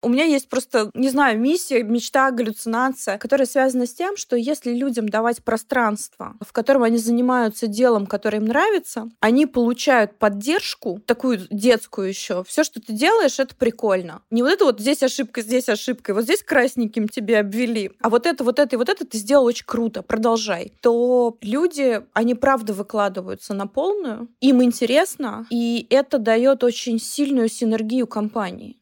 У меня есть просто, не знаю, миссия, мечта, галлюцинация, которая связана с тем, что если людям давать пространство, в котором они занимаются делом, которое им нравится, они получают поддержку, такую детскую еще. Все, что ты делаешь, это прикольно. Не вот это вот здесь ошибка, здесь ошибка, и вот здесь красненьким тебе обвели, а вот это, вот это и вот это ты сделал очень круто, продолжай. То люди, они правда выкладываются на полную, им интересно, и это дает очень сильную синергию компании.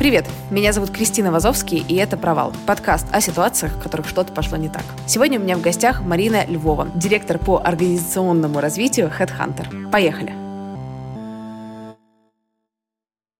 Привет, меня зовут Кристина Вазовский, и это «Провал» — подкаст о ситуациях, в которых что-то пошло не так. Сегодня у меня в гостях Марина Львова, директор по организационному развитию HeadHunter. Поехали!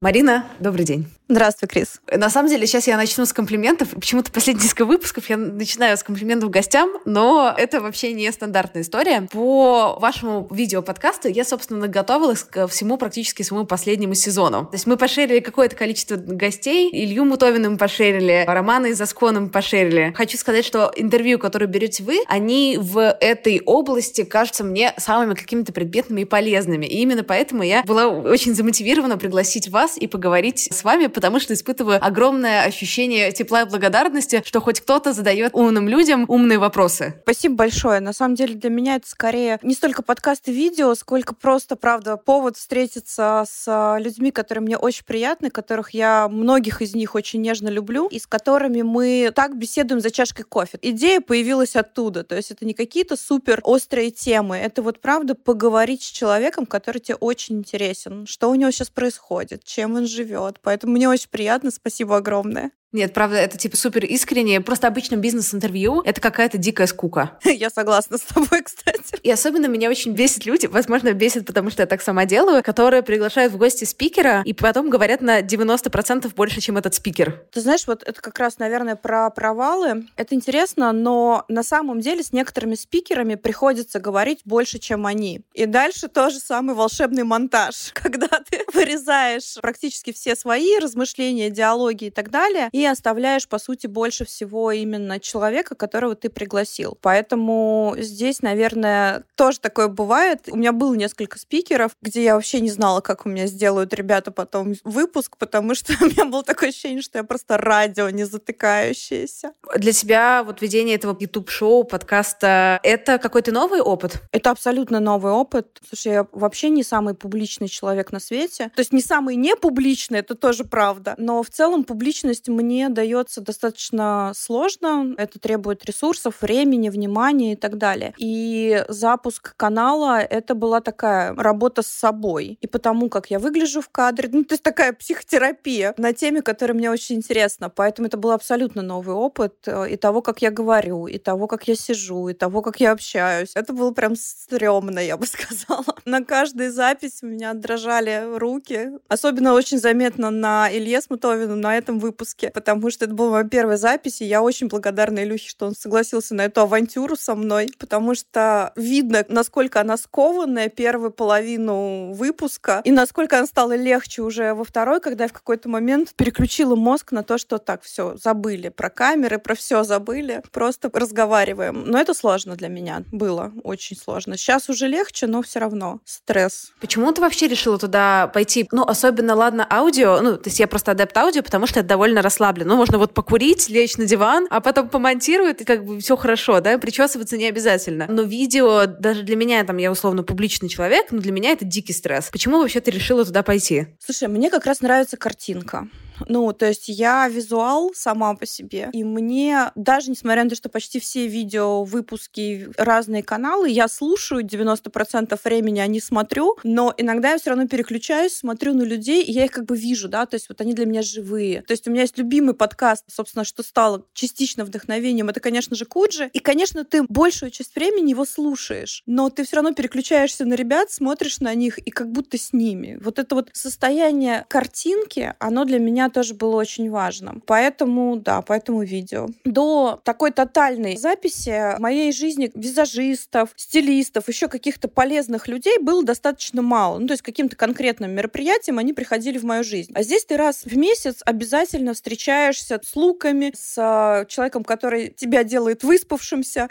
Марина, добрый день. Здравствуй, Крис. На самом деле, сейчас я начну с комплиментов. Почему-то последние несколько выпусков я начинаю с комплиментов гостям, но это вообще не стандартная история. По вашему видео-подкасту я, собственно, готовилась ко всему практически своему последнему сезону. То есть мы пошерили какое-то количество гостей. Илью Мутовина мы пошерили, Романа из Аскона мы пошерили. Хочу сказать, что интервью, которые берете вы, они в этой области кажутся мне самыми какими-то предметными и полезными. И именно поэтому я была очень замотивирована пригласить вас и поговорить с вами, потому что испытываю огромное ощущение тепла и благодарности, что хоть кто-то задает умным людям умные вопросы. Спасибо большое. На самом деле для меня это скорее не столько подкаст и видео, сколько просто, правда, повод встретиться с людьми, которые мне очень приятны, которых я многих из них очень нежно люблю, и с которыми мы так беседуем за чашкой кофе. Идея появилась оттуда. То есть это не какие-то супер острые темы. Это вот правда поговорить с человеком, который тебе очень интересен. Что у него сейчас происходит, чем он живет. Поэтому мне очень приятно. Спасибо огромное. Нет, правда, это типа супер искренне. Просто обычным бизнес-интервью это какая-то дикая скука. Я согласна с тобой, кстати. И особенно меня очень бесит люди, возможно, бесит, потому что я так сама делаю, которые приглашают в гости спикера и потом говорят на 90% больше, чем этот спикер. Ты знаешь, вот это как раз, наверное, про провалы. Это интересно, но на самом деле с некоторыми спикерами приходится говорить больше, чем они. И дальше тоже самый волшебный монтаж, когда ты вырезаешь практически все свои размышления, диалоги и так далее, и оставляешь, по сути, больше всего именно человека, которого ты пригласил. Поэтому здесь, наверное, тоже такое бывает. У меня было несколько спикеров, где я вообще не знала, как у меня сделают ребята потом выпуск, потому что у меня было такое ощущение, что я просто радио не затыкающееся. Для тебя вот ведение этого YouTube-шоу, подкаста, это какой-то новый опыт? Это абсолютно новый опыт. Слушай, я вообще не самый публичный человек на свете. То есть не самый непубличный, это тоже правда. Но в целом публичность мне мне дается достаточно сложно. Это требует ресурсов, времени, внимания и так далее. И запуск канала — это была такая работа с собой. И потому, как я выгляжу в кадре, ну, то есть такая психотерапия на теме, которая мне очень интересна. Поэтому это был абсолютно новый опыт э, и того, как я говорю, и того, как я сижу, и того, как я общаюсь. Это было прям стрёмно, я бы сказала. На каждой записи у меня дрожали руки. Особенно очень заметно на Илье Смутовину на этом выпуске потому что это была моя первая запись, и я очень благодарна Илюхе, что он согласился на эту авантюру со мной, потому что видно, насколько она скованная первую половину выпуска, и насколько она стала легче уже во второй, когда я в какой-то момент переключила мозг на то, что так, все, забыли про камеры, про все забыли, просто разговариваем. Но это сложно для меня было, очень сложно. Сейчас уже легче, но все равно стресс. Почему ты вообще решила туда пойти? ну, особенно, ладно, аудио, ну, то есть я просто адепт аудио, потому что это довольно расслабленно. Ну, можно вот покурить, лечь на диван, а потом помонтируют, и как бы все хорошо, да, причесываться не обязательно. Но видео, даже для меня, там, я условно публичный человек, но для меня это дикий стресс. Почему вообще ты решила туда пойти? Слушай, мне как раз нравится картинка. Ну, то есть я визуал сама по себе, и мне, даже несмотря на то, что почти все видео, выпуски, разные каналы, я слушаю 90% времени, а не смотрю, но иногда я все равно переключаюсь, смотрю на людей, и я их как бы вижу, да, то есть вот они для меня живые. То есть у меня есть любимый подкаст, собственно, что стало частично вдохновением, это, конечно же, Куджи, и, конечно, ты большую часть времени его слушаешь, но ты все равно переключаешься на ребят, смотришь на них и как будто с ними. Вот это вот состояние картинки, оно для меня тоже было очень важно. Поэтому, да, поэтому видео. До такой тотальной записи в моей жизни визажистов, стилистов, еще каких-то полезных людей было достаточно мало. Ну, то есть каким-то конкретным мероприятием они приходили в мою жизнь. А здесь ты раз в месяц обязательно встречаешься с луками, с а, человеком, который тебя делает выспавшимся,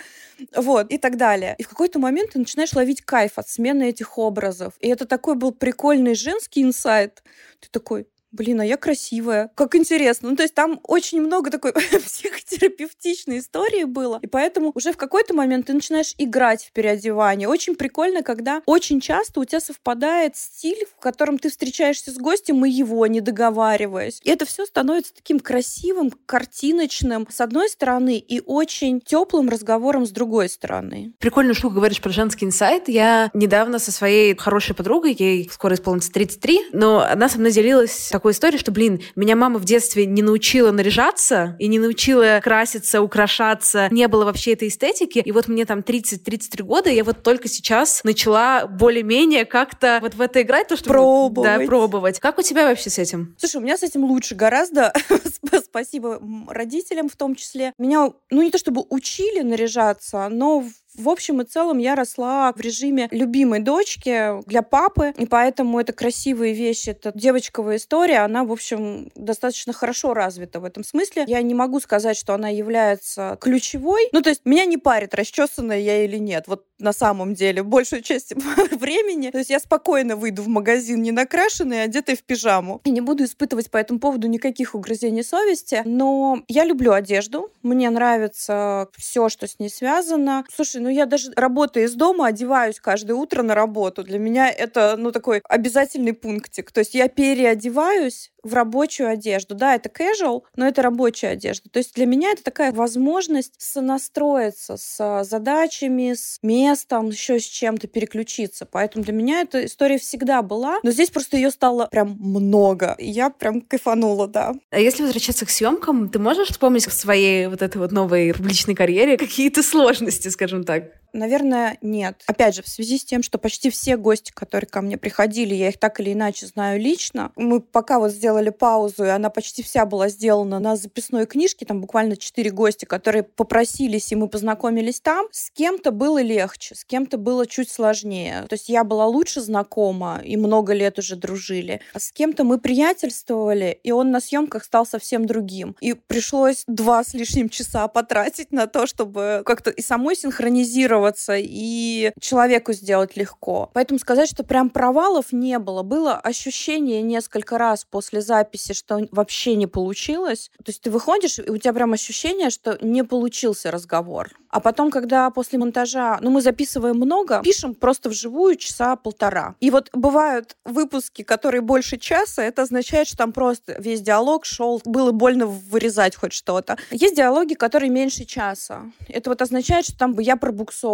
вот, и так далее. И в какой-то момент ты начинаешь ловить кайф от смены этих образов. И это такой был прикольный женский инсайт. Ты такой, Блин, а я красивая. Как интересно. Ну, то есть там очень много такой психотерапевтичной истории было. И поэтому уже в какой-то момент ты начинаешь играть в переодевание. Очень прикольно, когда очень часто у тебя совпадает стиль, в котором ты встречаешься с гостем, и его не договариваясь. И это все становится таким красивым, картиночным, с одной стороны, и очень теплым разговором с другой стороны. Прикольную штуку говоришь про женский инсайт. Я недавно со своей хорошей подругой, ей скоро исполнится 33, но она со мной делилась такой истории, что, блин, меня мама в детстве не научила наряжаться и не научила краситься, украшаться. Не было вообще этой эстетики. И вот мне там 30-33 года, я вот только сейчас начала более-менее как-то вот в это играть, то, что... Пробовать. Да, пробовать. Как у тебя вообще с этим? Слушай, у меня с этим лучше гораздо. Спасибо родителям в том числе. Меня, ну не то чтобы учили наряжаться, но в общем и целом я росла в режиме любимой дочки для папы, и поэтому это красивые вещи, это девочковая история, она, в общем, достаточно хорошо развита в этом смысле. Я не могу сказать, что она является ключевой. Ну, то есть меня не парит, расчесанная я или нет. Вот на самом деле, большую часть времени. То есть я спокойно выйду в магазин не накрашенной, одетой в пижаму. И не буду испытывать по этому поводу никаких угрызений совести. Но я люблю одежду. Мне нравится все, что с ней связано. Слушай, ну я даже работая из дома, одеваюсь каждое утро на работу. Для меня это, ну, такой обязательный пунктик. То есть я переодеваюсь в рабочую одежду. Да, это casual, но это рабочая одежда. То есть для меня это такая возможность сонастроиться с задачами, с местом, еще с чем-то переключиться. Поэтому для меня эта история всегда была, но здесь просто ее стало прям много. Я прям кайфанула, да. А если возвращаться к съемкам, ты можешь вспомнить в своей вот этой вот новой публичной карьере какие-то сложности, скажем так? Наверное, нет. Опять же, в связи с тем, что почти все гости, которые ко мне приходили, я их так или иначе знаю лично. Мы пока вот сделали паузу, и она почти вся была сделана на записной книжке, там буквально четыре гости, которые попросились, и мы познакомились там. С кем-то было легче, с кем-то было чуть сложнее. То есть я была лучше знакома, и много лет уже дружили. А с кем-то мы приятельствовали, и он на съемках стал совсем другим. И пришлось два с лишним часа потратить на то, чтобы как-то и самой синхронизировать адаптироваться и человеку сделать легко. Поэтому сказать, что прям провалов не было. Было ощущение несколько раз после записи, что вообще не получилось. То есть ты выходишь, и у тебя прям ощущение, что не получился разговор. А потом, когда после монтажа, ну, мы записываем много, пишем просто вживую часа полтора. И вот бывают выпуски, которые больше часа, это означает, что там просто весь диалог шел, было больно вырезать хоть что-то. Есть диалоги, которые меньше часа. Это вот означает, что там бы я пробуксовывала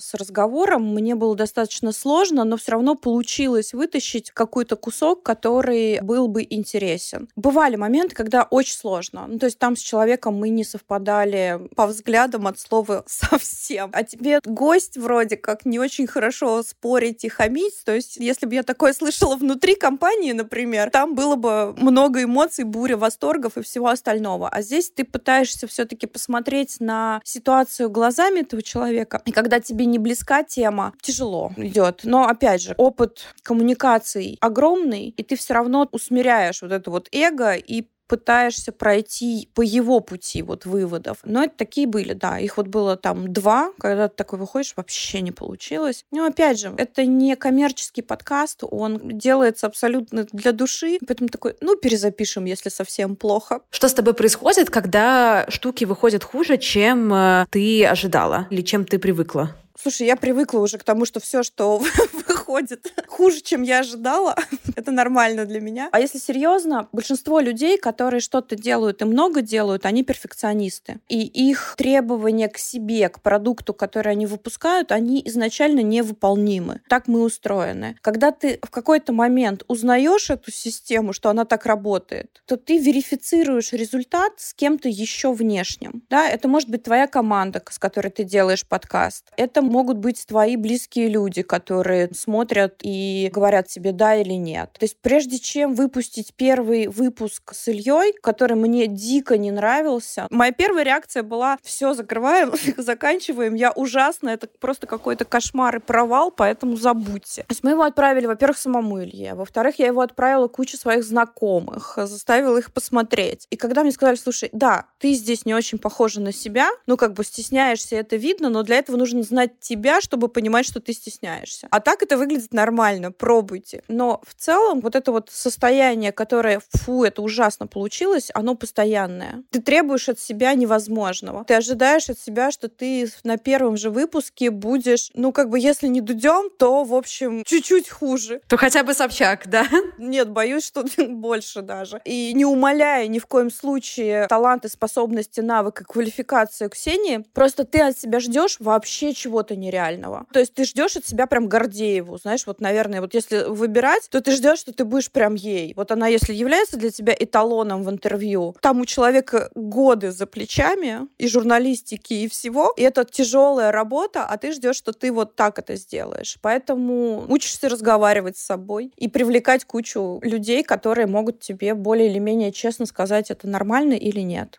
с разговором, мне было достаточно сложно, но все равно получилось вытащить какой-то кусок, который был бы интересен. Бывали моменты, когда очень сложно. Ну, то есть там с человеком мы не совпадали по взглядам от слова совсем. А тебе гость вроде как не очень хорошо спорить и хамить. То есть, если бы я такое слышала внутри компании, например, там было бы много эмоций, буря восторгов и всего остального. А здесь ты пытаешься все-таки посмотреть на ситуацию глазами этого человека. И когда тебе не близка тема, тяжело идет. Но, опять же, опыт коммуникаций огромный, и ты все равно усмиряешь вот это вот эго и пытаешься пройти по его пути вот выводов. Но это такие были, да. Их вот было там два, когда ты такой выходишь, вообще не получилось. Но опять же, это не коммерческий подкаст, он делается абсолютно для души, поэтому такой, ну, перезапишем, если совсем плохо. Что с тобой происходит, когда штуки выходят хуже, чем э, ты ожидала или чем ты привыкла? Слушай, я привыкла уже к тому, что все, что выходит хуже, чем я ожидала, это нормально для меня. А если серьезно, большинство людей, которые что-то делают и много делают, они перфекционисты. И их требования к себе, к продукту, который они выпускают, они изначально невыполнимы. Так мы устроены. Когда ты в какой-то момент узнаешь эту систему, что она так работает, то ты верифицируешь результат с кем-то еще внешним. Да? Это может быть твоя команда, с которой ты делаешь подкаст. Это могут быть твои близкие люди, которые смотрят и говорят тебе да или нет. То есть прежде чем выпустить первый выпуск с Ильей, который мне дико не нравился, моя первая реакция была все закрываем, заканчиваем, я ужасно, это просто какой-то кошмар и провал, поэтому забудьте. То есть мы его отправили, во-первых, самому Илье, во-вторых, я его отправила куче своих знакомых, заставила их посмотреть. И когда мне сказали, слушай, да, ты здесь не очень похожа на себя, ну как бы стесняешься, это видно, но для этого нужно знать тебя, чтобы понимать, что ты стесняешься. А так это выглядит нормально, пробуйте. Но в целом вот это вот состояние, которое, фу, это ужасно получилось, оно постоянное. Ты требуешь от себя невозможного. Ты ожидаешь от себя, что ты на первом же выпуске будешь, ну, как бы, если не дудем, то, в общем, чуть-чуть хуже. То хотя бы Собчак, да? Нет, боюсь, что больше даже. И не умоляя ни в коем случае таланты, способности, навыка, квалификацию Ксении, просто ты от себя ждешь вообще чего-то чего-то нереального. То есть ты ждешь от себя прям Гордееву, знаешь, вот, наверное, вот если выбирать, то ты ждешь, что ты будешь прям ей. Вот она, если является для тебя эталоном в интервью, там у человека годы за плечами и журналистики, и всего, и это тяжелая работа, а ты ждешь, что ты вот так это сделаешь. Поэтому учишься разговаривать с собой и привлекать кучу людей, которые могут тебе более или менее честно сказать, это нормально или нет.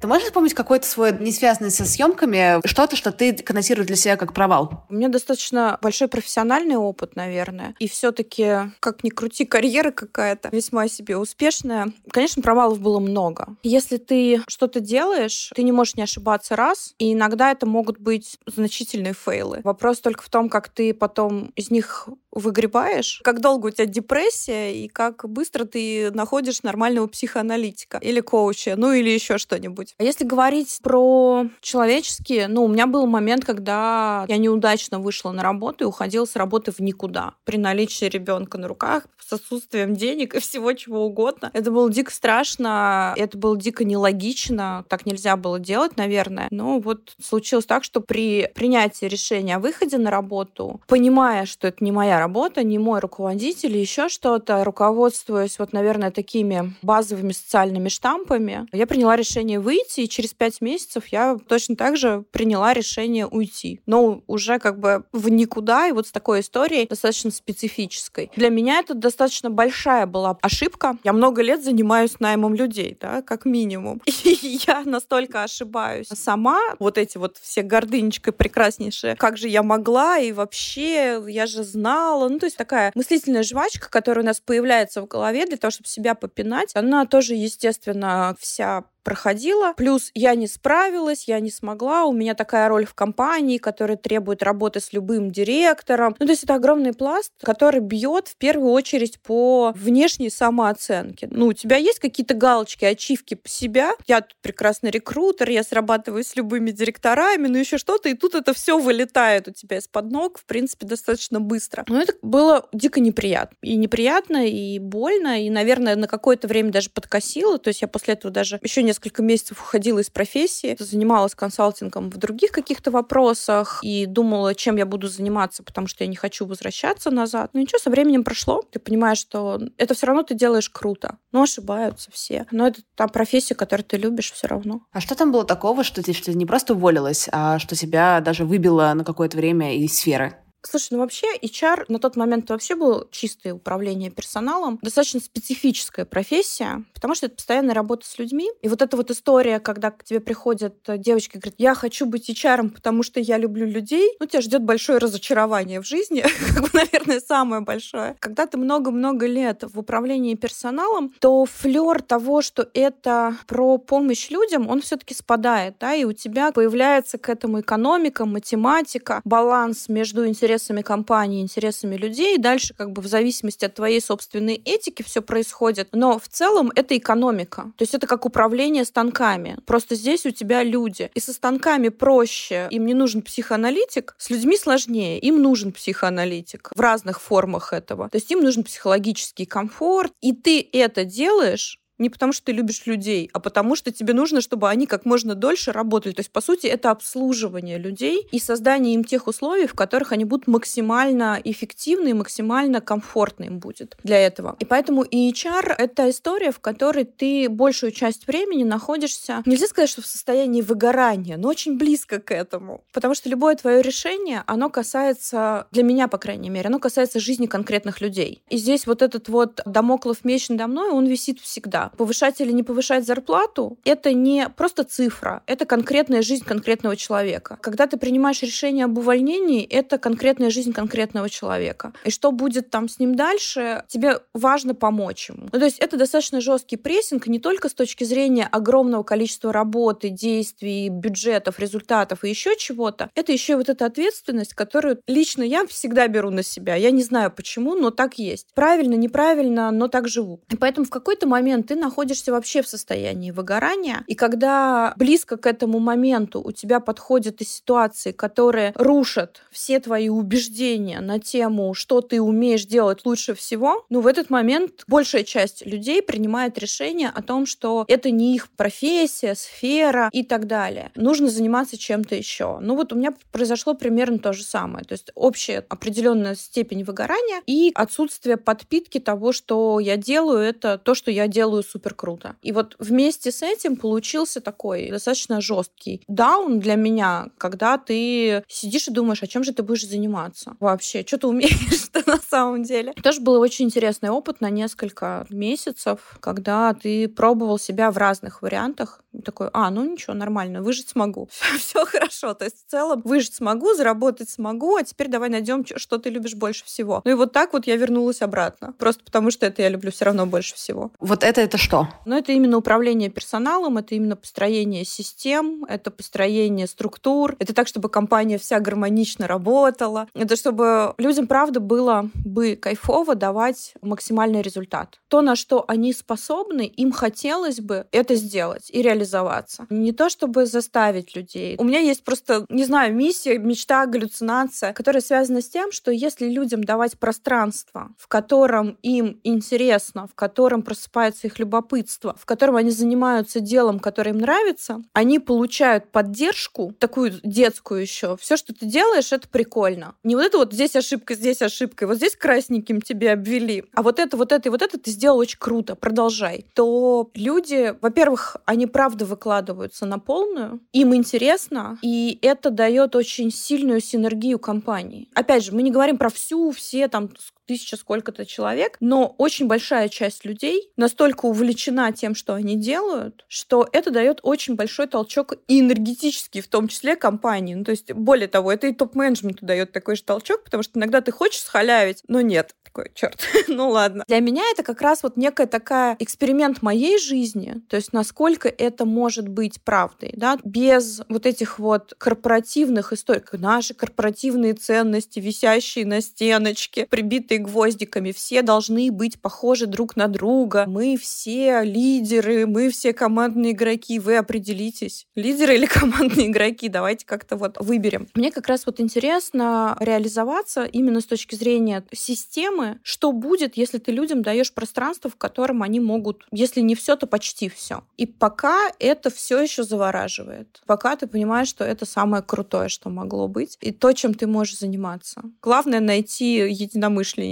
Ты можешь вспомнить какой-то свой, не связанный со съемками, что-то, что ты коннотируешь для себя как провал? У меня достаточно большой профессиональный опыт, наверное. И все-таки, как ни крути, карьера какая-то весьма себе успешная. Конечно, провалов было много. Если ты что-то делаешь, ты не можешь не ошибаться раз, и иногда это могут быть значительные фейлы. Вопрос только в том, как ты потом из них выгребаешь, как долго у тебя депрессия и как быстро ты находишь нормального психоаналитика или коуча, ну или еще что-нибудь. А если говорить про человеческие, ну, у меня был момент, когда я неудачно вышла на работу и уходила с работы в никуда при наличии ребенка на руках, с отсутствием денег и всего чего угодно. Это было дико страшно, это было дико нелогично, так нельзя было делать, наверное. Но вот случилось так, что при принятии решения о выходе на работу, понимая, что это не моя работа, не мой руководитель, еще что-то, руководствуясь вот, наверное, такими базовыми социальными штампами, я приняла решение выйти, и через пять месяцев я точно так же приняла решение уйти. Но уже как бы в никуда, и вот с такой историей достаточно специфической. Для меня это достаточно большая была ошибка. Я много лет занимаюсь наймом людей, да, как минимум. И я настолько ошибаюсь сама, вот эти вот все гордынечкой прекраснейшие, как же я могла, и вообще я же знала, мало. Ну, то есть такая мыслительная жвачка, которая у нас появляется в голове для того, чтобы себя попинать, она тоже, естественно, вся проходила. Плюс я не справилась, я не смогла. У меня такая роль в компании, которая требует работы с любым директором. Ну, то есть это огромный пласт, который бьет в первую очередь по внешней самооценке. Ну, у тебя есть какие-то галочки, ачивки по себя. Я тут прекрасный рекрутер, я срабатываю с любыми директорами, ну еще что-то, и тут это все вылетает у тебя из-под ног, в принципе, достаточно быстро. Но это было дико неприятно. И неприятно, и больно, и, наверное, на какое-то время даже подкосило. То есть я после этого даже еще несколько несколько месяцев уходила из профессии, занималась консалтингом в других каких-то вопросах и думала, чем я буду заниматься, потому что я не хочу возвращаться назад. Но ничего, со временем прошло. Ты понимаешь, что это все равно ты делаешь круто. Но ошибаются все. Но это та профессия, которую ты любишь все равно. А что там было такого, что ты, что ты не просто уволилась, а что тебя даже выбило на какое-то время из сферы? Слушай, ну вообще HR на тот момент вообще был чистое управление персоналом. Достаточно специфическая профессия, потому что это постоянная работа с людьми. И вот эта вот история, когда к тебе приходят девочки и говорят, я хочу быть HR, потому что я люблю людей, ну, тебя ждет большое разочарование в жизни, как бы, наверное, самое большое. Когда ты много-много лет в управлении персоналом, то флер того, что это про помощь людям, он все-таки спадает, да, и у тебя появляется к этому экономика, математика, баланс между интересами компании, интересами людей. Дальше как бы в зависимости от твоей собственной этики все происходит. Но в целом это экономика. То есть это как управление станками. Просто здесь у тебя люди. И со станками проще. Им не нужен психоаналитик. С людьми сложнее. Им нужен психоаналитик в разных формах этого. То есть им нужен психологический комфорт. И ты это делаешь не потому, что ты любишь людей, а потому, что тебе нужно, чтобы они как можно дольше работали. То есть, по сути, это обслуживание людей и создание им тех условий, в которых они будут максимально эффективны и максимально комфортно им будет для этого. И поэтому и HR — это история, в которой ты большую часть времени находишься, нельзя сказать, что в состоянии выгорания, но очень близко к этому. Потому что любое твое решение, оно касается, для меня, по крайней мере, оно касается жизни конкретных людей. И здесь вот этот вот домоклов меч надо мной, он висит всегда повышать или не повышать зарплату, это не просто цифра, это конкретная жизнь конкретного человека. Когда ты принимаешь решение об увольнении, это конкретная жизнь конкретного человека. И что будет там с ним дальше, тебе важно помочь ему. Ну, то есть это достаточно жесткий прессинг не только с точки зрения огромного количества работы, действий, бюджетов, результатов и еще чего-то. Это еще и вот эта ответственность, которую лично я всегда беру на себя. Я не знаю почему, но так есть. Правильно, неправильно, но так живу. И поэтому в какой-то момент ты находишься вообще в состоянии выгорания. И когда близко к этому моменту у тебя подходят и ситуации, которые рушат все твои убеждения на тему, что ты умеешь делать лучше всего, ну, в этот момент большая часть людей принимает решение о том, что это не их профессия, сфера и так далее. Нужно заниматься чем-то еще. Ну, вот у меня произошло примерно то же самое. То есть общая определенная степень выгорания и отсутствие подпитки того, что я делаю, это то, что я делаю супер круто. И вот вместе с этим получился такой достаточно жесткий даун для меня, когда ты сидишь и думаешь, а чем же ты будешь заниматься вообще, что ты умеешь-то на самом деле. Тоже был очень интересный опыт на несколько месяцев, когда ты пробовал себя в разных вариантах. Такой, а, ну ничего, нормально, выжить смогу. Все хорошо. То есть в целом выжить смогу, заработать смогу, а теперь давай найдем, что ты любишь больше всего. Ну и вот так вот я вернулась обратно. Просто потому что это я люблю все равно больше всего. Вот это это что? Ну, это именно управление персоналом, это именно построение систем, это построение структур, это так, чтобы компания вся гармонично работала, это чтобы людям, правда, было бы кайфово давать максимальный результат. То, на что они способны, им хотелось бы это сделать и реализоваться. Не то, чтобы заставить людей. У меня есть просто, не знаю, миссия, мечта, галлюцинация, которая связана с тем, что если людям давать пространство, в котором им интересно, в котором просыпается их любопытство, в котором они занимаются делом, которое им нравится, они получают поддержку, такую детскую еще. Все, что ты делаешь, это прикольно. Не вот это вот здесь ошибка, здесь ошибка, вот здесь красненьким тебе обвели, а вот это, вот это и вот это ты сделал очень круто, продолжай. То люди, во-первых, они правда выкладываются на полную, им интересно, и это дает очень сильную синергию компании. Опять же, мы не говорим про всю, все там тысяча сколько-то человек, но очень большая часть людей настолько увлечена тем, что они делают, что это дает очень большой толчок и энергетический, в том числе компании. Ну, то есть, более того, это и топ-менеджменту дает такой же толчок, потому что иногда ты хочешь схалявить, но нет. Такой, черт, ну ладно. Для меня это как раз вот некая такая эксперимент моей жизни, то есть насколько это может быть правдой, да, без вот этих вот корпоративных историй, наши корпоративные ценности, висящие на стеночке, прибитые обшитые гвоздиками, все должны быть похожи друг на друга. Мы все лидеры, мы все командные игроки. Вы определитесь, лидеры или командные игроки. Давайте как-то вот выберем. Мне как раз вот интересно реализоваться именно с точки зрения системы, что будет, если ты людям даешь пространство, в котором они могут, если не все, то почти все. И пока это все еще завораживает. Пока ты понимаешь, что это самое крутое, что могло быть, и то, чем ты можешь заниматься. Главное найти единомышленников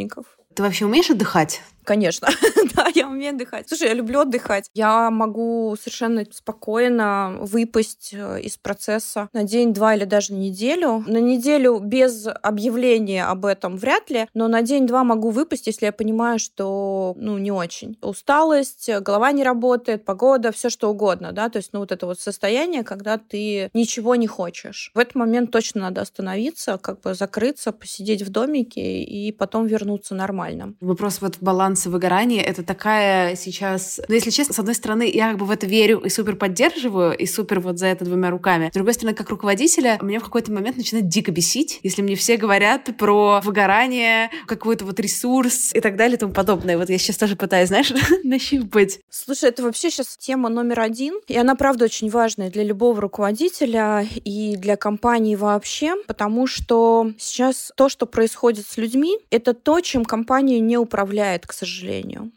ты вообще умеешь отдыхать? Конечно. да, я умею отдыхать. Слушай, я люблю отдыхать. Я могу совершенно спокойно выпасть э, из процесса на день, два или даже неделю. На неделю без объявления об этом вряд ли, но на день-два могу выпасть, если я понимаю, что, ну, не очень. Усталость, голова не работает, погода, все что угодно, да, то есть, ну, вот это вот состояние, когда ты ничего не хочешь. В этот момент точно надо остановиться, как бы закрыться, посидеть в домике и потом вернуться нормально. Вопрос вот баланса выгорания — это такая сейчас... Ну, если честно, с одной стороны, я как бы в это верю и супер поддерживаю, и супер вот за это двумя руками. С другой стороны, как руководителя, меня в какой-то момент начинает дико бесить, если мне все говорят про выгорание, какой-то вот ресурс и так далее и тому подобное. Вот я сейчас тоже пытаюсь, знаешь, нащупать. Слушай, это вообще сейчас тема номер один, и она, правда, очень важная для любого руководителя и для компании вообще, потому что сейчас то, что происходит с людьми, это то, чем компания не управляет, к сожалению.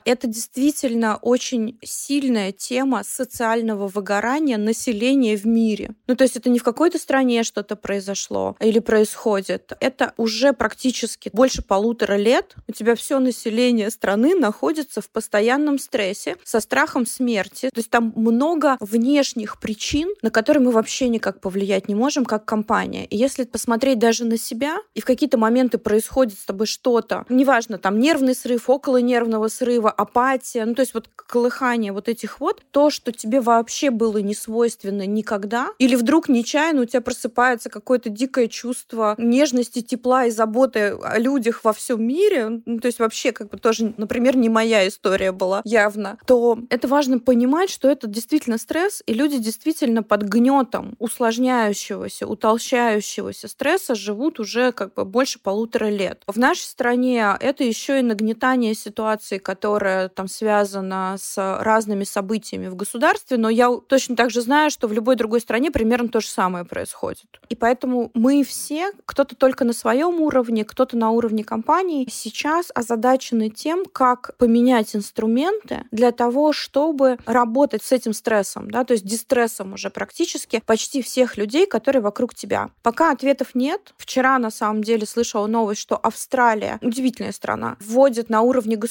Это действительно очень сильная тема социального выгорания населения в мире. Ну, то есть это не в какой-то стране что-то произошло или происходит. Это уже практически больше полутора лет у тебя все население страны находится в постоянном стрессе со страхом смерти. То есть там много внешних причин, на которые мы вообще никак повлиять не можем, как компания. И если посмотреть даже на себя, и в какие-то моменты происходит с тобой что-то, неважно, там нервный срыв, около нервного срыва, апатия, ну то есть вот колыхание вот этих вот, то, что тебе вообще было не свойственно никогда, или вдруг нечаянно у тебя просыпается какое-то дикое чувство нежности, тепла и заботы о людях во всем мире, ну, то есть вообще как бы тоже, например, не моя история была явно, то это важно понимать, что это действительно стресс, и люди действительно под гнетом усложняющегося, утолщающегося стресса живут уже как бы больше полутора лет. В нашей стране это еще и нагнетание ситуации, которая там связана с разными событиями в государстве, но я точно так же знаю, что в любой другой стране примерно то же самое происходит. И поэтому мы все, кто-то только на своем уровне, кто-то на уровне компании, сейчас озадачены тем, как поменять инструменты для того, чтобы работать с этим стрессом, да, то есть дистрессом уже практически почти всех людей, которые вокруг тебя. Пока ответов нет. Вчера, на самом деле, слышала новость, что Австралия, удивительная страна, вводит на уровне государства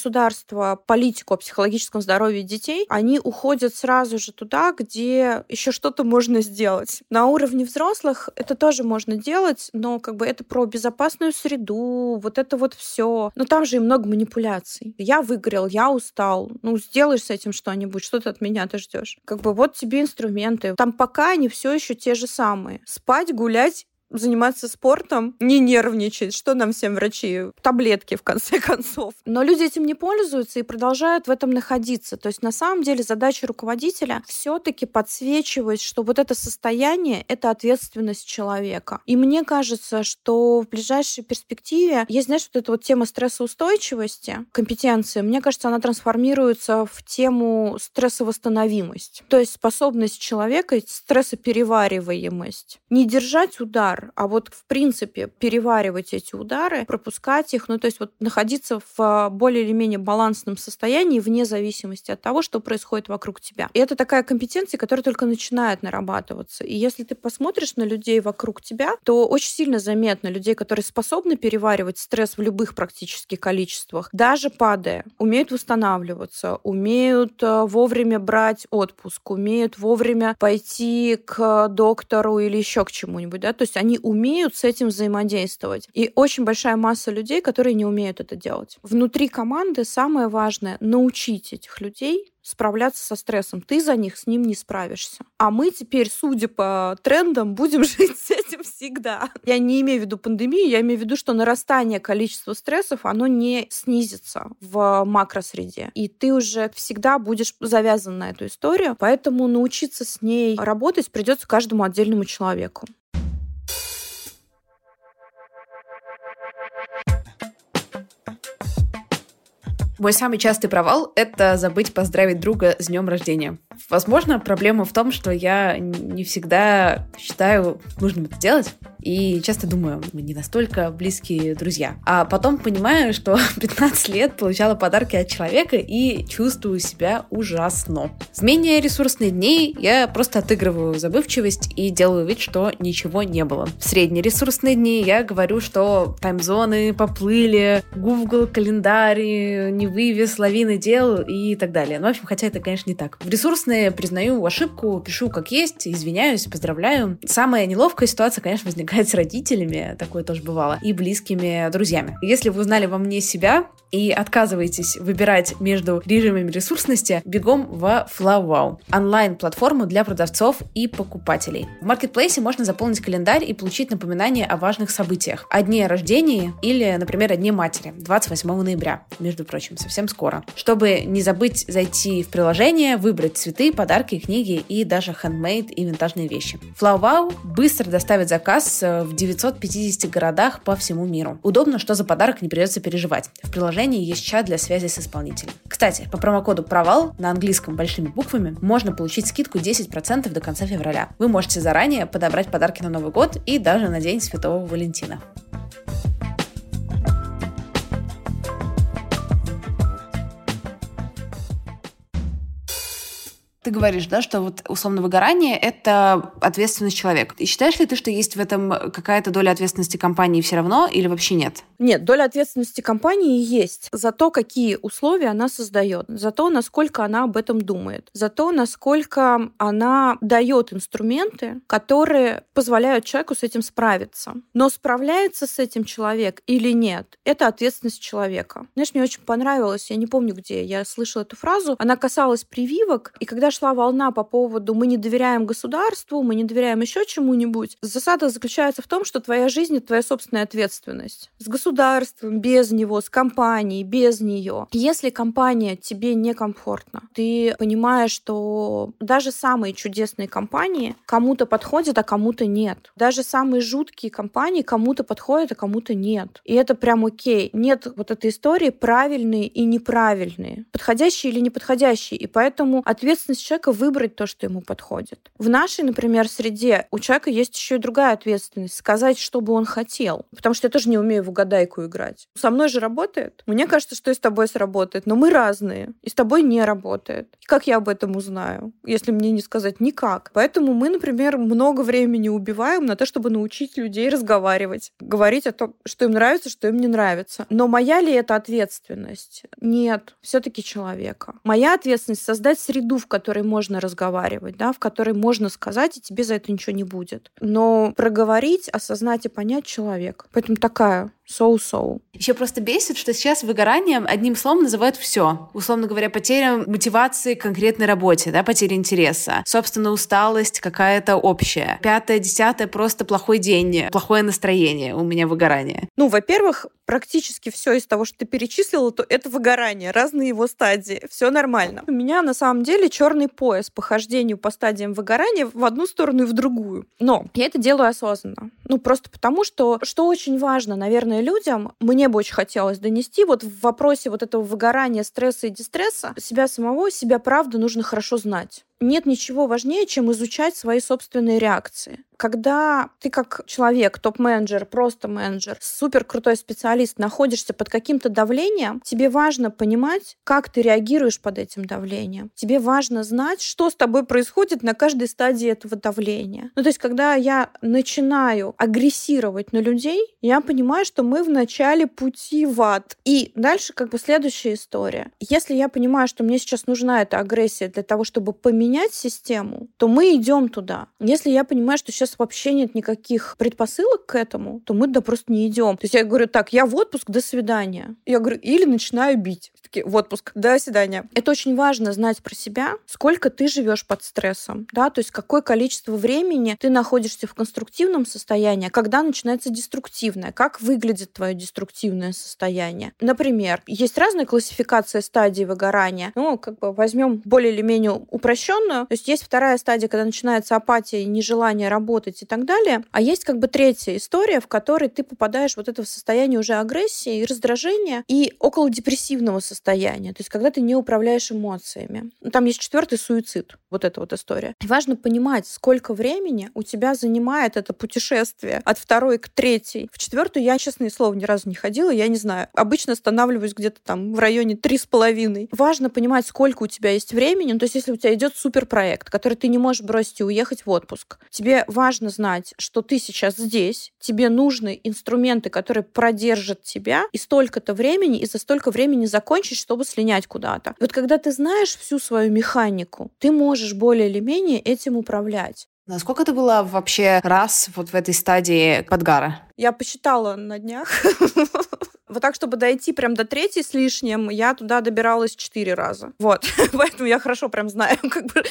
политику о психологическом здоровье детей. Они уходят сразу же туда, где еще что-то можно сделать. На уровне взрослых это тоже можно делать, но как бы это про безопасную среду, вот это вот все. Но там же и много манипуляций. Я выгорел, я устал. Ну, сделаешь с этим что-нибудь, что ты от меня ты ждешь? Как бы вот тебе инструменты. Там пока они все еще те же самые. Спать, гулять заниматься спортом, не нервничать, что нам всем врачи, таблетки в конце концов. Но люди этим не пользуются и продолжают в этом находиться. То есть на самом деле задача руководителя все-таки подсвечивать, что вот это состояние — это ответственность человека. И мне кажется, что в ближайшей перспективе есть, знаешь, вот эта вот тема стрессоустойчивости, компетенции, мне кажется, она трансформируется в тему стрессовосстановимость. То есть способность человека, стрессоперевариваемость. Не держать удар, удар, а вот в принципе переваривать эти удары, пропускать их, ну то есть вот находиться в более или менее балансном состоянии вне зависимости от того, что происходит вокруг тебя. И это такая компетенция, которая только начинает нарабатываться. И если ты посмотришь на людей вокруг тебя, то очень сильно заметно людей, которые способны переваривать стресс в любых практически количествах, даже падая, умеют восстанавливаться, умеют э, вовремя брать отпуск, умеют вовремя пойти к доктору или еще к чему-нибудь, да, то есть они они умеют с этим взаимодействовать. И очень большая масса людей, которые не умеют это делать. Внутри команды самое важное — научить этих людей справляться со стрессом. Ты за них с ним не справишься. А мы теперь, судя по трендам, будем жить с этим всегда. Я не имею в виду пандемию, я имею в виду, что нарастание количества стрессов, оно не снизится в макросреде. И ты уже всегда будешь завязан на эту историю. Поэтому научиться с ней работать придется каждому отдельному человеку. Мой самый частый провал — это забыть поздравить друга с днем рождения. Возможно, проблема в том, что я не всегда считаю нужным это делать. И часто думаю, мы не настолько близкие друзья. А потом понимаю, что 15 лет получала подарки от человека и чувствую себя ужасно. В менее ресурсные дни я просто отыгрываю забывчивость и делаю вид, что ничего не было. В средние ресурсные дни я говорю, что таймзоны поплыли, Google календарь не вывез, лавины дел и так далее. Ну, в общем, хотя это, конечно, не так. В ресурсные признаю ошибку, пишу как есть, извиняюсь, поздравляю. Самая неловкая ситуация, конечно, возникает с родителями, такое тоже бывало, и близкими друзьями. Если вы узнали во мне себя и отказываетесь выбирать между режимами ресурсности, бегом в FlowWow, онлайн-платформу для продавцов и покупателей. В маркетплейсе можно заполнить календарь и получить напоминание о важных событиях. О дне рождения или, например, о дне матери, 28 ноября, между прочим, совсем скоро. Чтобы не забыть зайти в приложение, выбрать цветы, подарки, книги и даже handmade и винтажные вещи. FlowWow быстро доставит заказ э, в 950 городах по всему миру. Удобно, что за подарок не придется переживать. В приложении есть чат для связи с исполнителем. Кстати, по промокоду «Провал» на английском большими буквами можно получить скидку 10% до конца февраля. Вы можете заранее подобрать подарки на Новый год и даже на День Святого Валентина. Ты говоришь, да, что вот условно выгорание — это ответственность человека. И считаешь ли ты, что есть в этом какая-то доля ответственности компании все равно или вообще нет? Нет, доля ответственности компании есть за то, какие условия она создает, за то, насколько она об этом думает, за то, насколько она дает инструменты, которые позволяют человеку с этим справиться. Но справляется с этим человек или нет, это ответственность человека. Знаешь, мне очень понравилось, я не помню где, я слышала эту фразу, она касалась прививок, и когда шла волна по поводу «мы не доверяем государству», «мы не доверяем еще чему-нибудь», засада заключается в том, что твоя жизнь — это твоя собственная ответственность. С государством, без него, с компанией, без нее. Если компания тебе некомфортна, ты понимаешь, что даже самые чудесные компании кому-то подходят, а кому-то нет. Даже самые жуткие компании кому-то подходят, а кому-то нет. И это прям окей. Нет вот этой истории правильные и неправильные, подходящие или неподходящие. И поэтому ответственность человека выбрать то, что ему подходит. В нашей, например, среде у человека есть еще и другая ответственность сказать, что бы он хотел. Потому что я тоже не умею в угадайку играть. Со мной же работает. Мне кажется, что и с тобой сработает, но мы разные. И с тобой не работает. И как я об этом узнаю, если мне не сказать никак? Поэтому мы, например, много времени убиваем на то, чтобы научить людей разговаривать, говорить о том, что им нравится, что им не нравится. Но моя ли это ответственность? Нет, все-таки человека. Моя ответственность создать среду, в которой которой можно разговаривать, да, в которой можно сказать, и тебе за это ничего не будет. Но проговорить, осознать и понять человек. Поэтому такая соу-соу. Еще просто бесит, что сейчас выгоранием одним словом называют все. Условно говоря, потеря мотивации к конкретной работе, да, потеря интереса, собственно, усталость какая-то общая. Пятое, десятое — просто плохой день, плохое настроение у меня выгорание. Ну, во-первых, практически все из того, что ты перечислила, то это выгорание, разные его стадии. Все нормально. У меня на самом деле черный пояс по хождению по стадиям выгорания в одну сторону и в другую. Но я это делаю осознанно. Ну, просто потому, что, что очень важно, наверное, людям, мне бы очень хотелось донести вот в вопросе вот этого выгорания, стресса и дистресса, себя самого, себя правда нужно хорошо знать нет ничего важнее, чем изучать свои собственные реакции. Когда ты как человек, топ-менеджер, просто менеджер, супер крутой специалист, находишься под каким-то давлением, тебе важно понимать, как ты реагируешь под этим давлением. Тебе важно знать, что с тобой происходит на каждой стадии этого давления. Ну, то есть, когда я начинаю агрессировать на людей, я понимаю, что мы в начале пути в ад. И дальше как бы следующая история. Если я понимаю, что мне сейчас нужна эта агрессия для того, чтобы поменять менять систему, то мы идем туда. Если я понимаю, что сейчас вообще нет никаких предпосылок к этому, то мы туда просто не идем. То есть я говорю, так, я в отпуск, до свидания. Я говорю, или начинаю бить. Такие, в отпуск, до свидания. Это очень важно знать про себя, сколько ты живешь под стрессом, да, то есть какое количество времени ты находишься в конструктивном состоянии, когда начинается деструктивное, как выглядит твое деструктивное состояние. Например, есть разная классификация стадий выгорания. Ну, как бы возьмем более или менее упрощенно упрощенную. То есть есть вторая стадия, когда начинается апатия, нежелание работать и так далее. А есть как бы третья история, в которой ты попадаешь вот это в состояние уже агрессии и раздражения и около депрессивного состояния. То есть когда ты не управляешь эмоциями. Там есть четвертый суицид. Вот эта вот история. И важно понимать, сколько времени у тебя занимает это путешествие от второй к третьей. В четвертую я, честное слово, ни разу не ходила, я не знаю. Обычно останавливаюсь где-то там в районе три с половиной. Важно понимать, сколько у тебя есть времени. Ну, то есть если у тебя идет суперпроект, который ты не можешь бросить и уехать в отпуск, тебе важно знать, что ты сейчас здесь, тебе нужны инструменты, которые продержат тебя и столько-то времени, и за столько времени закончить, чтобы слинять куда-то. Вот когда ты знаешь всю свою механику, ты можешь более или менее этим управлять. Насколько ты была вообще раз вот в этой стадии подгара? Я посчитала на днях. Вот так, чтобы дойти прям до третьей с лишним, я туда добиралась четыре раза. Вот. Поэтому я хорошо прям знаю, как бы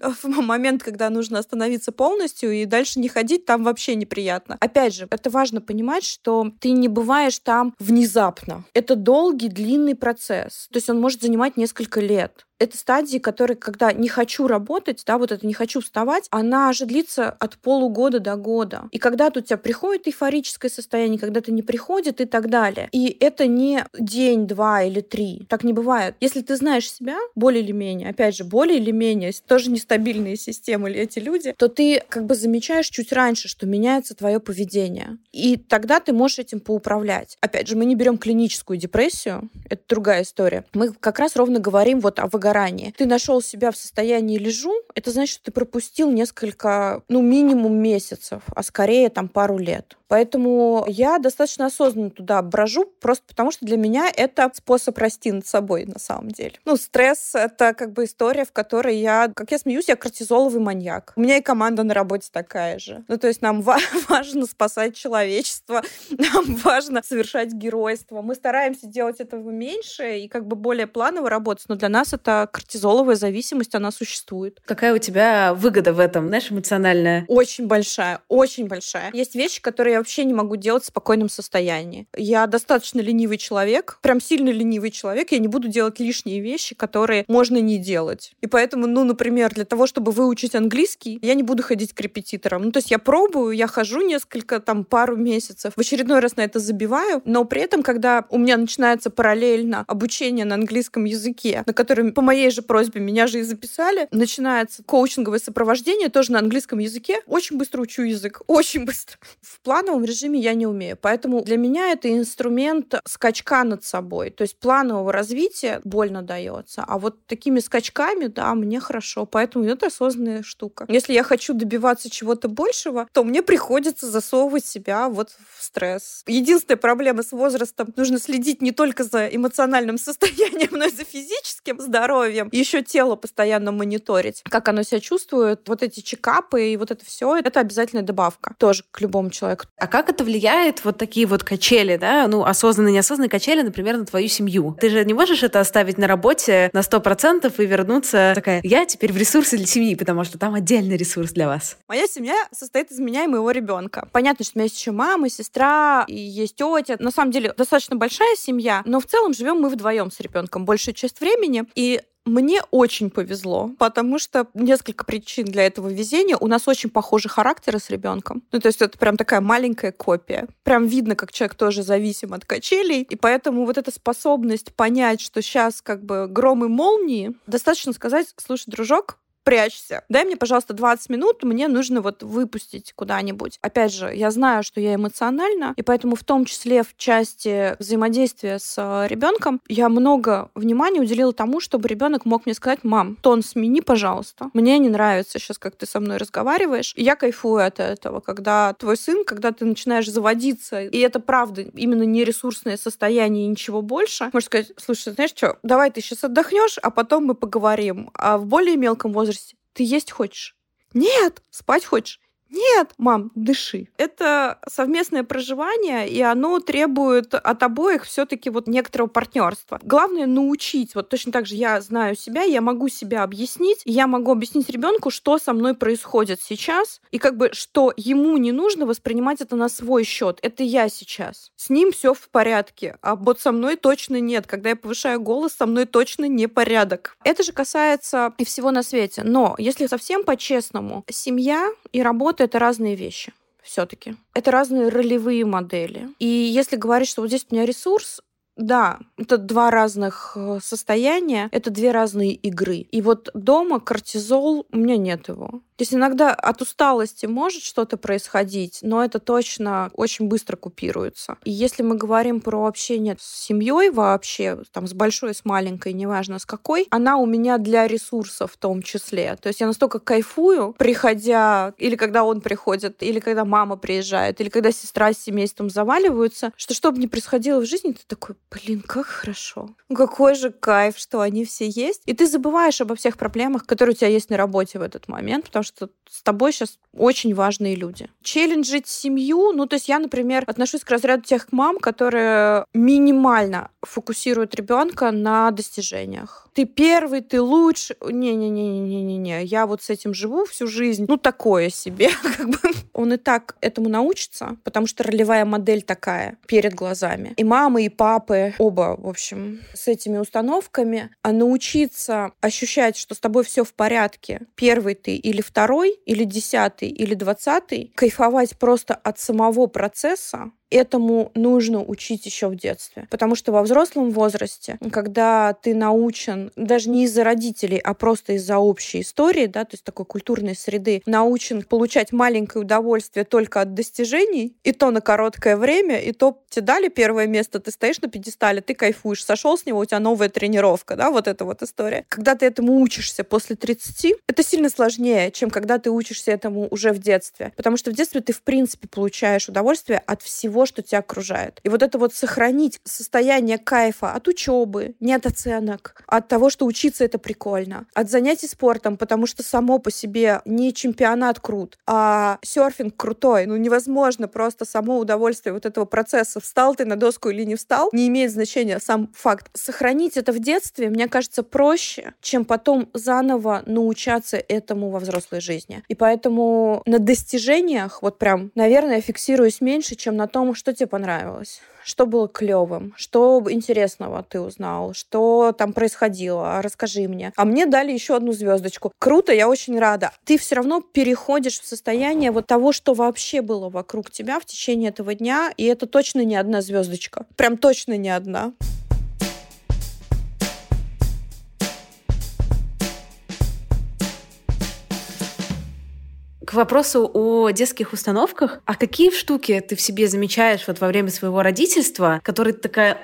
в момент, когда нужно остановиться полностью и дальше не ходить, там вообще неприятно. Опять же, это важно понимать, что ты не бываешь там внезапно. Это долгий, длинный процесс. То есть он может занимать несколько лет это стадии, которые, когда не хочу работать, да, вот это не хочу вставать, она же длится от полугода до года. И когда у тебя приходит эйфорическое состояние, когда то не приходит и так далее. И это не день, два или три. Так не бывает. Если ты знаешь себя более или менее, опять же, более или менее, тоже нестабильные системы или эти люди, то ты как бы замечаешь чуть раньше, что меняется твое поведение. И тогда ты можешь этим поуправлять. Опять же, мы не берем клиническую депрессию, это другая история. Мы как раз ровно говорим вот о выгорании. Ты нашел себя в состоянии лежу, это значит, что ты пропустил несколько, ну, минимум месяцев, а скорее там пару лет. Поэтому я достаточно осознанно туда брожу, просто потому что для меня это способ расти над собой на самом деле. Ну, стресс — это как бы история, в которой я, как я смеюсь, я кортизоловый маньяк. У меня и команда на работе такая же. Ну, то есть нам важно спасать человечество, нам важно совершать геройство. Мы стараемся делать этого меньше и как бы более планово работать, но для нас это кортизоловая зависимость, она существует. Какая у тебя выгода в этом, знаешь, эмоциональная? Очень большая, очень большая. Есть вещи, которые я вообще не могу делать в спокойном состоянии. Я достаточно ленивый человек, прям сильно ленивый человек, я не буду делать лишние вещи, которые можно не делать. И поэтому, ну, например, для того, чтобы выучить английский, я не буду ходить к репетиторам. Ну, то есть я пробую, я хожу несколько, там, пару месяцев, в очередной раз на это забиваю, но при этом, когда у меня начинается параллельно обучение на английском языке, на котором по моей же просьбе меня же и записали, начинается коучинговое сопровождение тоже на английском языке, очень быстро учу язык, очень быстро. В план плановом режиме я не умею. Поэтому для меня это инструмент скачка над собой. То есть планового развития больно дается. А вот такими скачками, да, мне хорошо. Поэтому это осознанная штука. Если я хочу добиваться чего-то большего, то мне приходится засовывать себя вот в стресс. Единственная проблема с возрастом, нужно следить не только за эмоциональным состоянием, но и за физическим здоровьем. Еще тело постоянно мониторить, как оно себя чувствует. Вот эти чекапы и вот это все, это обязательная добавка тоже к любому человеку. А как это влияет, вот такие вот качели, да, ну, осознанные, неосознанные качели, например, на твою семью? Ты же не можешь это оставить на работе на 100% и вернуться такая, я теперь в ресурсе для семьи, потому что там отдельный ресурс для вас. Моя семья состоит из меня и моего ребенка. Понятно, что у меня есть еще мама, сестра, и есть тетя. На самом деле, достаточно большая семья, но в целом живем мы вдвоем с ребенком большую часть времени. И мне очень повезло, потому что несколько причин для этого везения. У нас очень похожи характеры с ребенком. Ну, то есть это прям такая маленькая копия. Прям видно, как человек тоже зависим от качелей. И поэтому вот эта способность понять, что сейчас как бы гром и молнии, достаточно сказать, слушай, дружок, прячься. Дай мне, пожалуйста, 20 минут, мне нужно вот выпустить куда-нибудь. Опять же, я знаю, что я эмоциональна, и поэтому в том числе в части взаимодействия с э, ребенком я много внимания уделила тому, чтобы ребенок мог мне сказать, мам, тон смени, пожалуйста. Мне не нравится сейчас, как ты со мной разговариваешь. И я кайфую от этого, когда твой сын, когда ты начинаешь заводиться, и это правда именно не ресурсное состояние и ничего больше, можешь сказать, слушай, знаешь что, давай ты сейчас отдохнешь, а потом мы поговорим. А в более мелком возрасте ты есть хочешь? Нет. Спать хочешь? Нет, мам, дыши. Это совместное проживание, и оно требует от обоих все-таки вот некоторого партнерства. Главное научить. Вот точно так же я знаю себя, я могу себя объяснить, я могу объяснить ребенку, что со мной происходит сейчас, и как бы что ему не нужно воспринимать это на свой счет. Это я сейчас. С ним все в порядке, а вот со мной точно нет. Когда я повышаю голос, со мной точно не порядок. Это же касается и всего на свете. Но если совсем по-честному, семья и работа это разные вещи все-таки. Это разные ролевые модели. И если говорить, что вот здесь у меня ресурс, да, это два разных э, состояния, это две разные игры. И вот дома кортизол, у меня нет его. То есть иногда от усталости может что-то происходить, но это точно очень быстро купируется. И если мы говорим про общение с семьей вообще, там с большой, с маленькой, неважно с какой, она у меня для ресурсов в том числе. То есть я настолько кайфую, приходя, или когда он приходит, или когда мама приезжает, или когда сестра с семейством заваливаются, что что бы ни происходило в жизни, ты такой, блин, как хорошо. Какой же кайф, что они все есть. И ты забываешь обо всех проблемах, которые у тебя есть на работе в этот момент, потому что с тобой сейчас очень важные люди. Челленджить семью, ну, то есть я, например, отношусь к разряду тех мам, которые минимально фокусируют ребенка на достижениях. Ты первый, ты лучше. Не-не-не-не-не-не. Я вот с этим живу всю жизнь. Ну, такое себе. Как бы. Он и так этому научится, потому что ролевая модель такая перед глазами. И мамы, и папы, оба, в общем, с этими установками. А научиться ощущать, что с тобой все в порядке, первый ты или второй или десятый или двадцатый, кайфовать просто от самого процесса, этому нужно учить еще в детстве. Потому что во взрослом возрасте, когда ты научен, даже не из-за родителей, а просто из-за общей истории, да, то есть такой культурной среды, научен получать маленькое удовольствие только от достижений, и то на короткое время, и то тебе дали первое место, ты стоишь на пьедестале, ты кайфуешь, сошел с него, у тебя новая тренировка, да, вот эта вот история. Когда ты этому учишься после 30, это сильно сложнее, чем когда ты учишься этому уже в детстве. Потому что в детстве ты, в принципе, получаешь удовольствие от всего всего, что тебя окружает. И вот это вот сохранить состояние кайфа от учебы, не от оценок, от того, что учиться это прикольно, от занятий спортом, потому что само по себе не чемпионат крут, а серфинг крутой. Ну, невозможно просто само удовольствие вот этого процесса. Встал ты на доску или не встал, не имеет значения сам факт. Сохранить это в детстве, мне кажется, проще, чем потом заново научаться этому во взрослой жизни. И поэтому на достижениях вот прям, наверное, фиксируюсь меньше, чем на том, том, что тебе понравилось, что было клевым, что интересного ты узнал, что там происходило, расскажи мне. А мне дали еще одну звездочку. Круто, я очень рада. Ты все равно переходишь в состояние вот того, что вообще было вокруг тебя в течение этого дня, и это точно не одна звездочка. Прям точно не одна. К вопросу о детских установках, а какие штуки ты в себе замечаешь вот во время своего родительства, которые ты такая...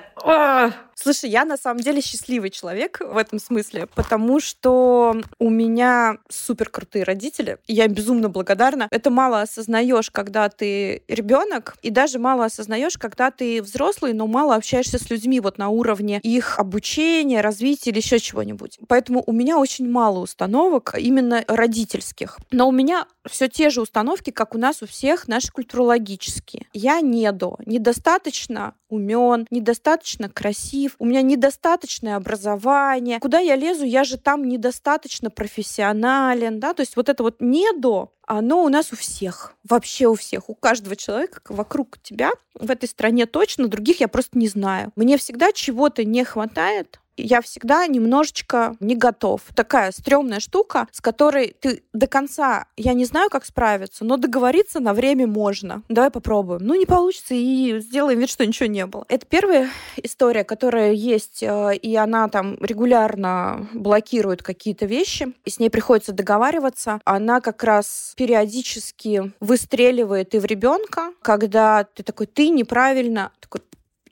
Слушай, я на самом деле счастливый человек в этом смысле, потому что у меня супер крутые родители. Я безумно благодарна. Это мало осознаешь, когда ты ребенок, и даже мало осознаешь, когда ты взрослый, но мало общаешься с людьми вот на уровне их обучения, развития или еще чего-нибудь. Поэтому у меня очень мало установок именно родительских. Но у меня все те же установки, как у нас у всех, наши культурологические. Я недо, недостаточно умен, недостаточно красив, у меня недостаточное образование. Куда я лезу, я же там недостаточно профессионален, да, то есть вот это вот недо, оно у нас у всех, вообще у всех, у каждого человека вокруг тебя, в этой стране точно, других я просто не знаю. Мне всегда чего-то не хватает, я всегда немножечко не готов. Такая стрёмная штука, с которой ты до конца, я не знаю, как справиться, но договориться на время можно. Давай попробуем. Ну, не получится, и сделаем вид, что ничего не было. Это первая история, которая есть, э, и она там регулярно блокирует какие-то вещи, и с ней приходится договариваться. Она как раз периодически выстреливает и в ребенка, когда ты такой, ты неправильно, такой,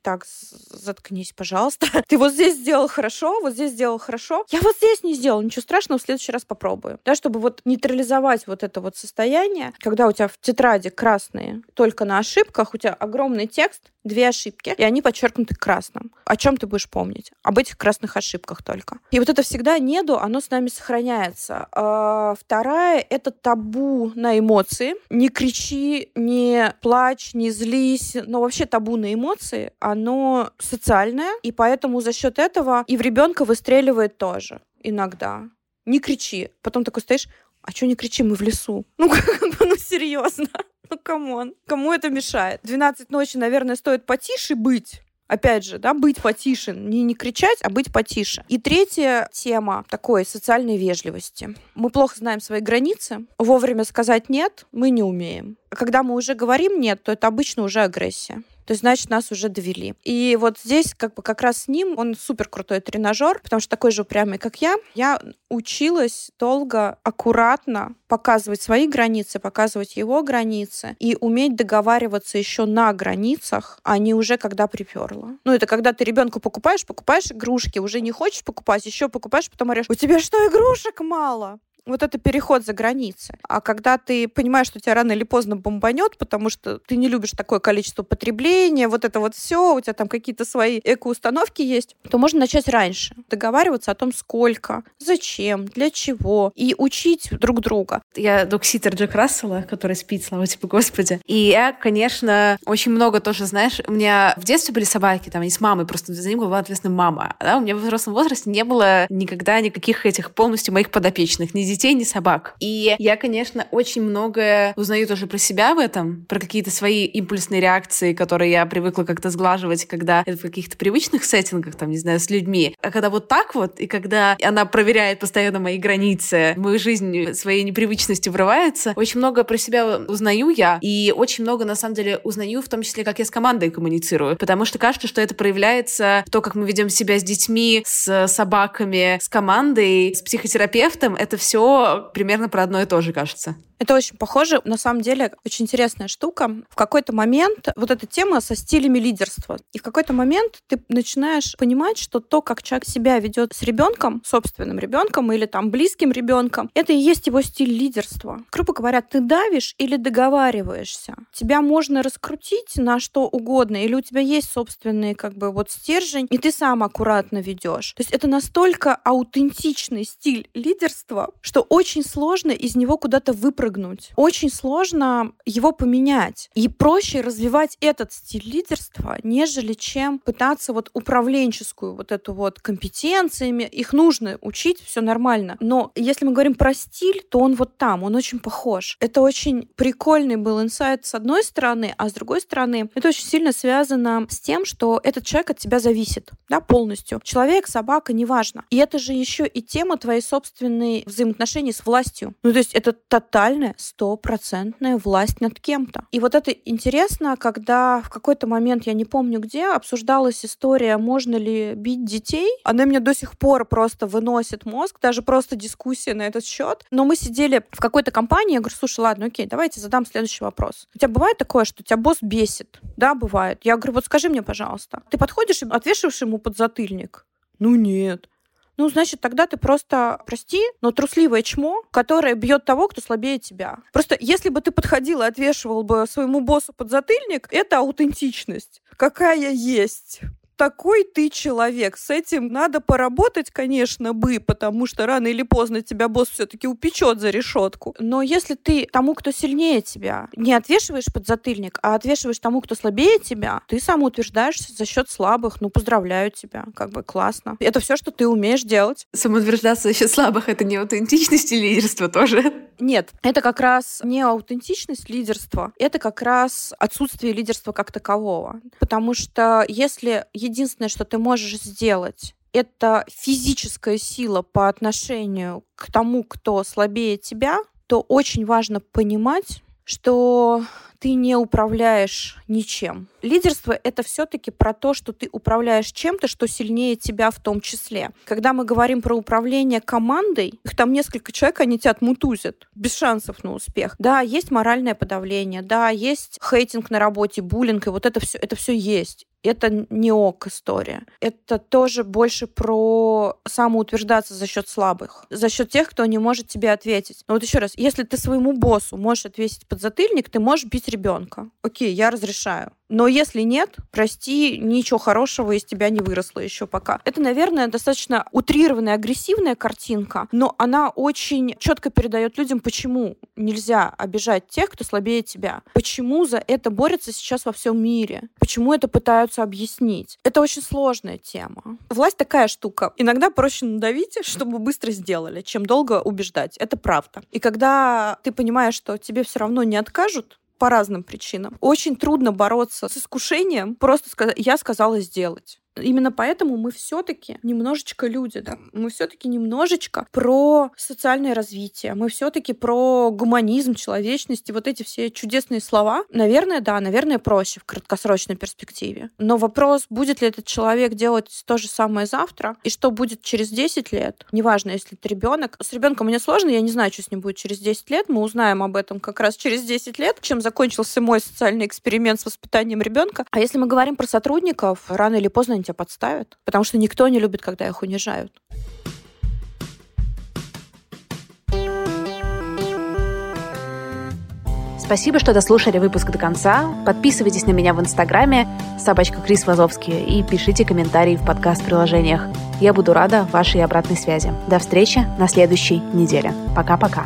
так, заткнись, пожалуйста. Ты вот здесь сделал хорошо, вот здесь сделал хорошо. Я вот здесь не сделал, ничего страшного, в следующий раз попробую. Да, чтобы вот нейтрализовать вот это вот состояние, когда у тебя в тетради красные только на ошибках, у тебя огромный текст, две ошибки, и они подчеркнуты красным. О чем ты будешь помнить? Об этих красных ошибках только. И вот это всегда неду, оно с нами сохраняется. А вторая — это табу на эмоции. Не кричи, не плачь, не злись. Но вообще табу на эмоции, оно социальное, и поэтому за счет этого и в ребенка выстреливает тоже иногда. Не кричи. Потом такой стоишь, а что не кричи, мы в лесу? Ну, как бы, ну, серьезно. Ну, come on. Кому это мешает? 12 ночи, наверное, стоит потише быть. Опять же, да, быть потише. Не, не кричать, а быть потише. И третья тема такой социальной вежливости. Мы плохо знаем свои границы. Вовремя сказать «нет» мы не умеем. Когда мы уже говорим «нет», то это обычно уже агрессия то есть, значит, нас уже довели. И вот здесь как бы как раз с ним, он супер крутой тренажер, потому что такой же упрямый, как я. Я училась долго, аккуратно показывать свои границы, показывать его границы и уметь договариваться еще на границах, а не уже когда приперла. Ну, это когда ты ребенку покупаешь, покупаешь игрушки, уже не хочешь покупать, еще покупаешь, потом говоришь, у тебя что, игрушек мало? Вот это переход за границы. А когда ты понимаешь, что тебя рано или поздно бомбанет, потому что ты не любишь такое количество потребления, вот это вот все, у тебя там какие-то свои эко-установки есть, то можно начать раньше. Договариваться о том, сколько, зачем, для чего, и учить друг друга. Я докситер Джек Рассела, который спит, слава тебе, Господи. И я, конечно, очень много тоже, знаешь, у меня в детстве были собаки, там, они с мамой, просто за ним была ответственна мама. Да? У меня в взрослом возрасте не было никогда никаких этих полностью моих подопечных, ни детей, ни собак. И я, конечно, очень многое узнаю тоже про себя в этом, про какие-то свои импульсные реакции, которые я привыкла как-то сглаживать, когда это в каких-то привычных сеттингах, там, не знаю, с людьми. А когда вот так вот, и когда она проверяет постоянно мои границы, мою жизнь своей непривычностью врывается, очень много про себя узнаю я, и очень много, на самом деле, узнаю, в том числе, как я с командой коммуницирую, потому что кажется, что это проявляется то, как мы ведем себя с детьми, с собаками, с командой, с психотерапевтом. Это все примерно про одно и то же, кажется. Это очень похоже. На самом деле, очень интересная штука. В какой-то момент вот эта тема со стилями лидерства. И в какой-то момент ты начинаешь понимать, что то, как человек себя ведет с ребенком, собственным ребенком или там близким ребенком, это и есть его стиль лидерства. Грубо говоря, ты давишь или договариваешься. Тебя можно раскрутить на что угодно, или у тебя есть собственный как бы вот стержень, и ты сам аккуратно ведешь. То есть это настолько аутентичный стиль лидерства, что очень сложно из него куда-то выпрыгнуть. Очень сложно его поменять. И проще развивать этот стиль лидерства, нежели чем пытаться вот управленческую вот эту вот компетенциями. Их нужно учить, все нормально. Но если мы говорим про стиль, то он вот там, он очень похож. Это очень прикольный был инсайт с одной стороны, а с другой стороны, это очень сильно связано с тем, что этот человек от тебя зависит, да, полностью. Человек, собака, неважно. И это же еще и тема твоей собственной взаимоотношений с властью. Ну, то есть это тотально реальная стопроцентная власть над кем-то. И вот это интересно, когда в какой-то момент, я не помню где, обсуждалась история, можно ли бить детей. Она мне до сих пор просто выносит мозг, даже просто дискуссия на этот счет. Но мы сидели в какой-то компании, я говорю, слушай, ладно, окей, давайте задам следующий вопрос. У тебя бывает такое, что тебя босс бесит? Да, бывает. Я говорю, вот скажи мне, пожалуйста, ты подходишь и отвешиваешь ему подзатыльник? Ну нет. Ну, значит, тогда ты просто, прости, но трусливое чмо, которое бьет того, кто слабее тебя. Просто если бы ты подходил и отвешивал бы своему боссу подзатыльник, это аутентичность. Какая есть такой ты человек. С этим надо поработать, конечно, бы, потому что рано или поздно тебя босс все-таки упечет за решетку. Но если ты тому, кто сильнее тебя, не отвешиваешь под затыльник, а отвешиваешь тому, кто слабее тебя, ты самоутверждаешься за счет слабых. Ну, поздравляю тебя. Как бы классно. Это все, что ты умеешь делать. Самоутверждаться за счет слабых — это не аутентичность и лидерство тоже? Нет, это как раз не аутентичность лидерства, это как раз отсутствие лидерства как такового. Потому что если единственное, что ты можешь сделать, это физическая сила по отношению к тому, кто слабее тебя, то очень важно понимать, что ты не управляешь ничем. Лидерство — это все-таки про то, что ты управляешь чем-то, что сильнее тебя в том числе. Когда мы говорим про управление командой, их там несколько человек, они тебя отмутузят, без шансов на успех. Да, есть моральное подавление, да, есть хейтинг на работе, буллинг, и вот это все, это все есть. Это не ок история. Это тоже больше про самоутверждаться за счет слабых, за счет тех, кто не может тебе ответить. Но вот еще раз, если ты своему боссу можешь ответить под затыльник, ты можешь бить ребенка. Окей, я разрешаю. Но если нет, прости, ничего хорошего из тебя не выросло еще пока. Это, наверное, достаточно утрированная, агрессивная картинка, но она очень четко передает людям, почему нельзя обижать тех, кто слабее тебя. Почему за это борются сейчас во всем мире. Почему это пытаются объяснить. Это очень сложная тема. Власть такая штука. Иногда проще надавить, чтобы быстро сделали, чем долго убеждать. Это правда. И когда ты понимаешь, что тебе все равно не откажут, по разным причинам. Очень трудно бороться с искушением, просто сказать, я сказала сделать. Именно поэтому мы все-таки немножечко люди, да, мы все-таки немножечко про социальное развитие, мы все-таки про гуманизм, человечность и вот эти все чудесные слова. Наверное, да, наверное, проще в краткосрочной перспективе. Но вопрос, будет ли этот человек делать то же самое завтра, и что будет через 10 лет, неважно, если это ребенок. С ребенком мне сложно, я не знаю, что с ним будет через 10 лет, мы узнаем об этом как раз через 10 лет, чем закончился мой социальный эксперимент с воспитанием ребенка. А если мы говорим про сотрудников, рано или поздно они тебя подставят, потому что никто не любит, когда их унижают. Спасибо, что дослушали выпуск до конца. Подписывайтесь на меня в Инстаграме собачка Крис Вазовский и пишите комментарии в подкаст-приложениях. Я буду рада вашей обратной связи. До встречи на следующей неделе. Пока-пока.